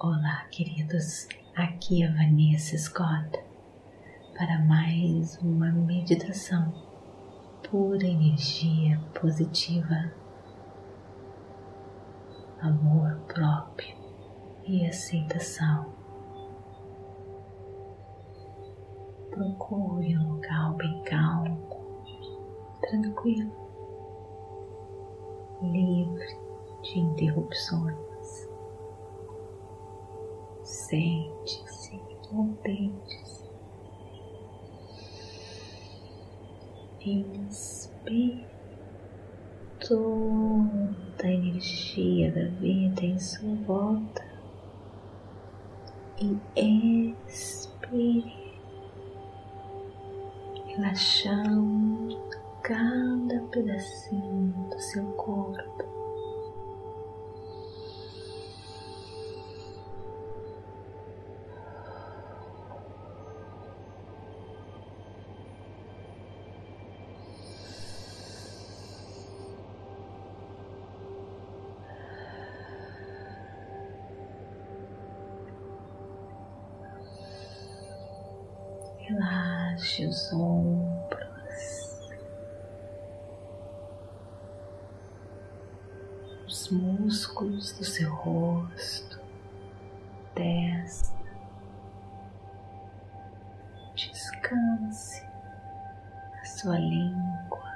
Olá, queridos. Aqui é Vanessa Scott para mais uma meditação pura energia positiva, amor próprio e aceitação. Procure um local bem calmo, tranquilo, livre de interrupções. Sente-se ou deite-se. Inspire toda a energia da vida em sua volta e expire, relaxando cada pedacinho do seu corpo. Relaxe os ombros, os músculos do seu rosto, testa. Descanse a sua língua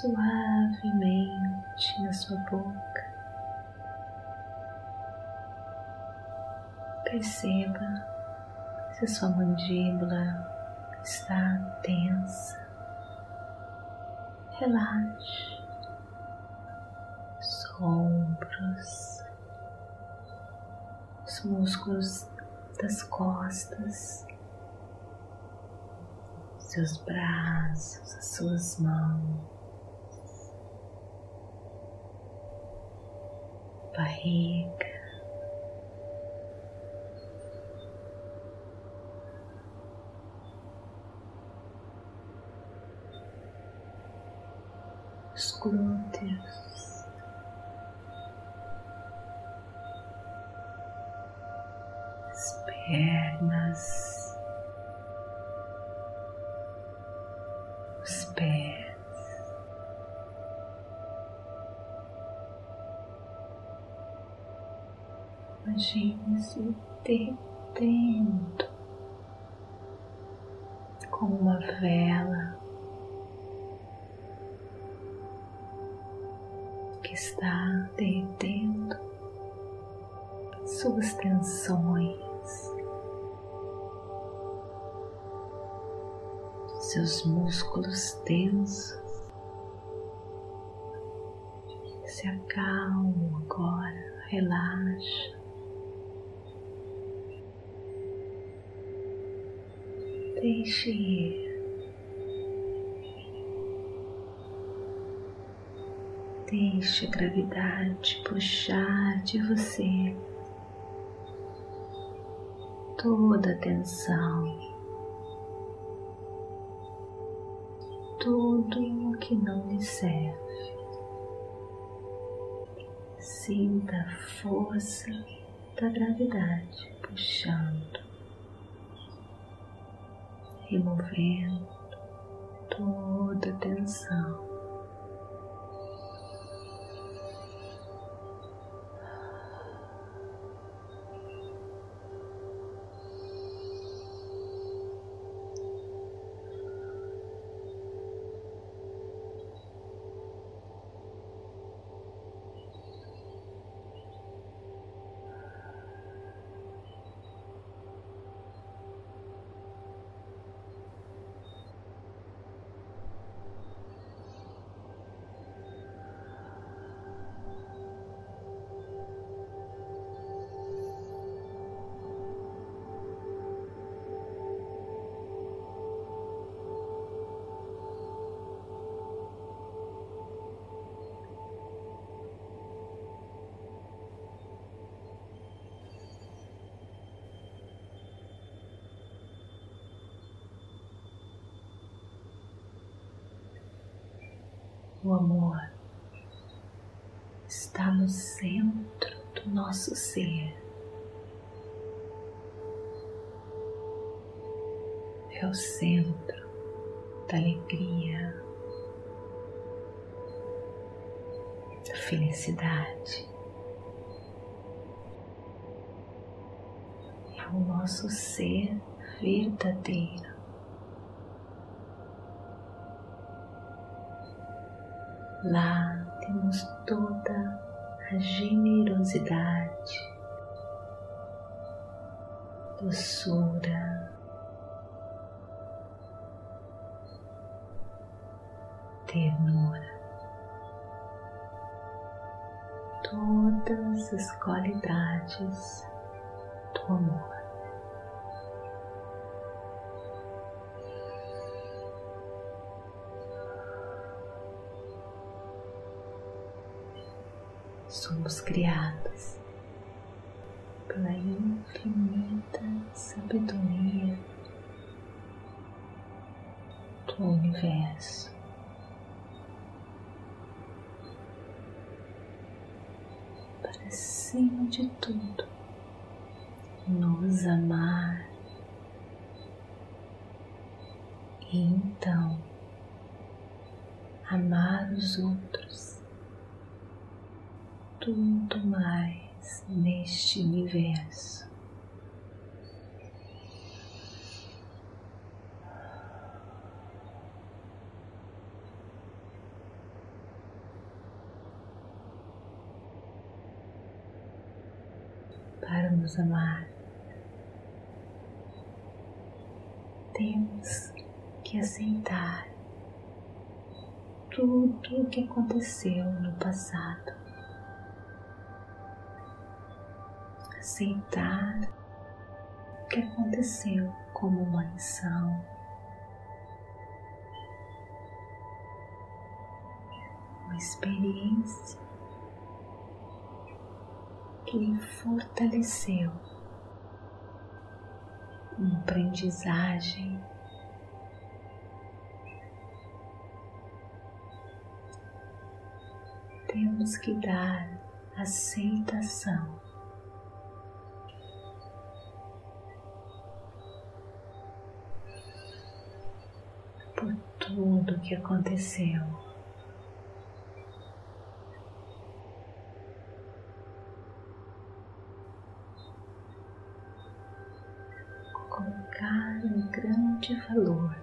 suavemente na sua boca. Perceba se a sua mandíbula está tensa, relaxe. Os ombros, os músculos das costas, seus braços, as suas mãos, barriga. Glúteos, as pernas, os pés. Imagine-se derretendo como uma vela está derretendo suas tensões, seus músculos tensos. Se acalma agora, relaxa. Deixe ir. Deixe a gravidade puxar de você toda a tensão, tudo o que não lhe serve. Sinta a força da gravidade puxando, removendo toda a tensão. O amor está no centro do nosso ser. É o centro da alegria, da felicidade. É o nosso ser verdadeiro. Lá temos toda a generosidade, doçura, ternura, todas as qualidades do amor. Somos criados pela infinita sabedoria do universo. Para acima de tudo, nos amar e então amar os outros tudo mais neste universo. Para nos amar, temos que aceitar tudo o que aconteceu no passado. Aceitar o que aconteceu como uma lição. Uma experiência que lhe fortaleceu, uma aprendizagem. Temos que dar aceitação tudo o que aconteceu. Colocar um grande valor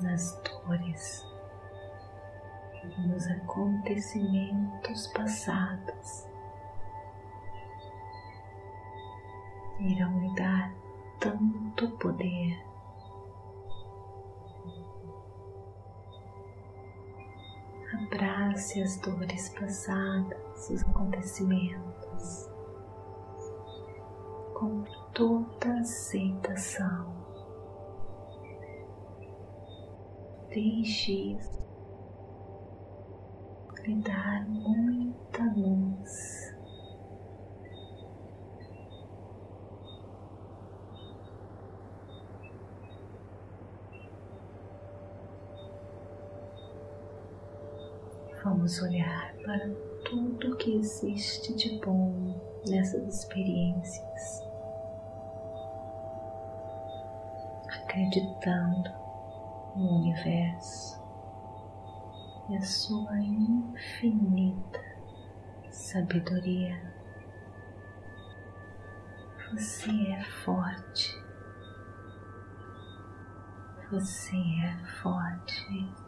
nas dores, nos acontecimentos passados. Irão lhe dar tanto poder abrace as dores passadas, os acontecimentos, com toda aceitação. Deixe isso lhe dar muita luz. Vamos olhar para tudo que existe de bom nessas experiências, acreditando no universo e a sua infinita sabedoria. Você é forte. Você é forte.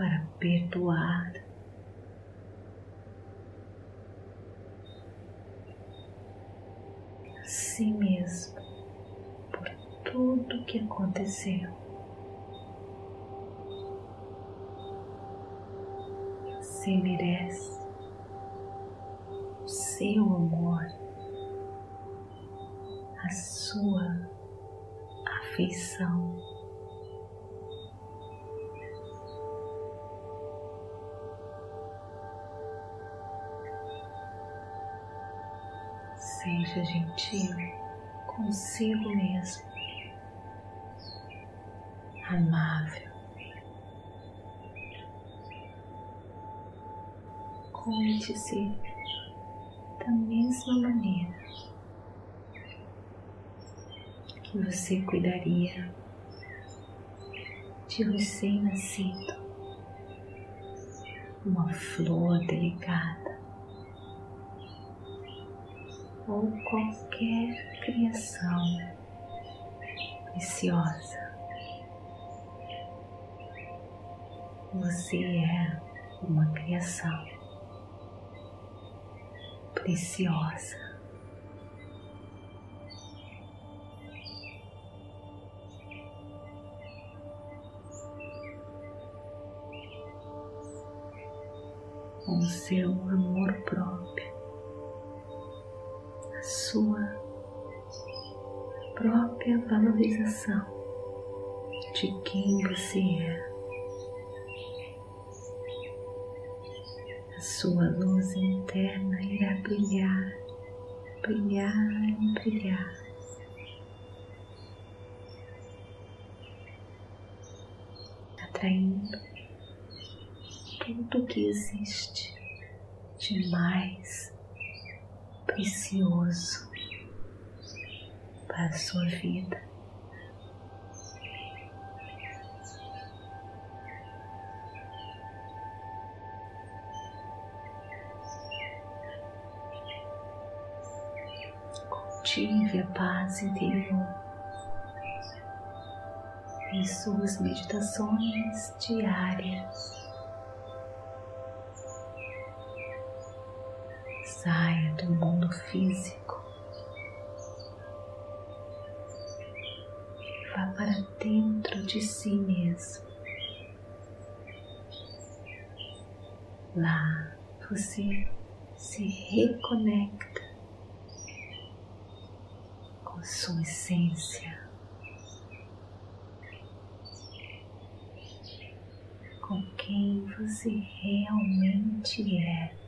Para perdoar. A si mesmo por tudo que aconteceu. Você merece o seu amor, a sua afeição. Seja gentil consigo mesmo, amável, Cuide-se da mesma maneira que você cuidaria de recém-nascido, uma flor delicada ou qualquer criação preciosa. Você é uma criação preciosa. Com seu amor próprio, sua própria valorização de quem você é. A sua luz interna irá brilhar, brilhar brilhar. Atraindo tudo que existe de mais precioso para a sua vida. Cultive a paz interior em suas meditações diárias. Saia do mundo físico vá para dentro de si mesmo. Lá você se reconecta com sua essência, com quem você realmente é.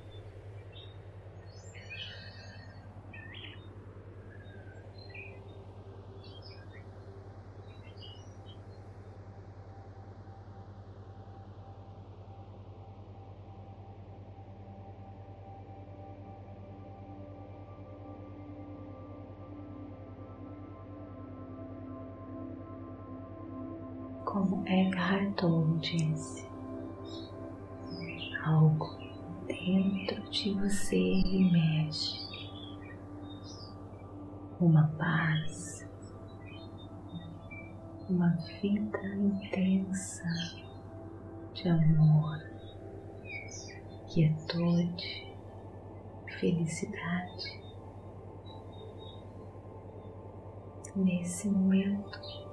Como Eckhart Tolle disse, algo dentro de você emerge, uma paz, uma vida intensa de amor, quietude, felicidade. Nesse momento,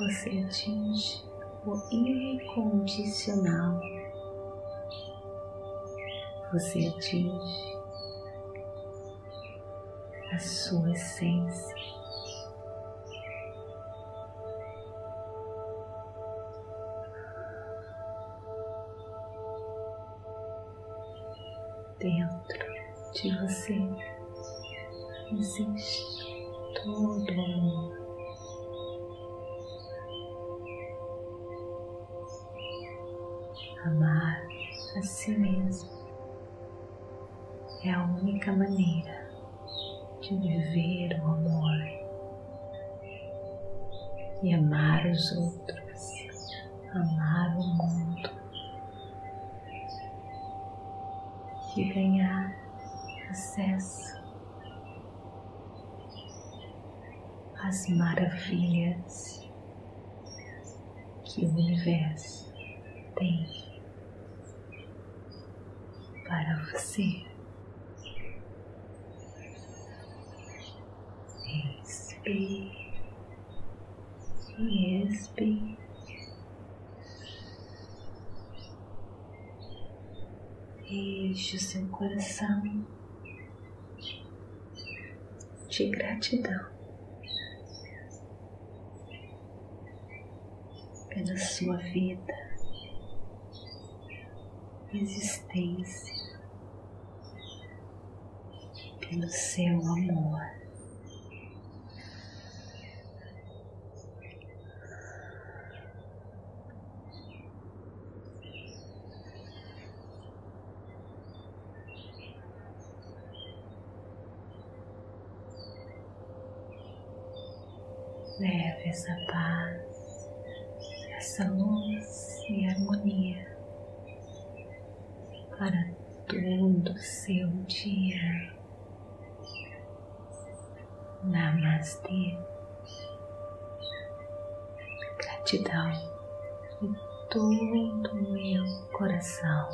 você atinge o incondicional. Você atinge a sua essência. Dentro de você existe todo o amor. Amar a si mesmo. É a única maneira de viver o amor e amar os outros, amar o mundo e ganhar acesso às maravilhas que o universo tem para você. Respire e expire. Enche o seu coração de gratidão pela sua vida, existência no seu amor. Leve essa paz, essa luz e harmonia para todo o seu dia. Namastê. Gratidão de todo o meu coração.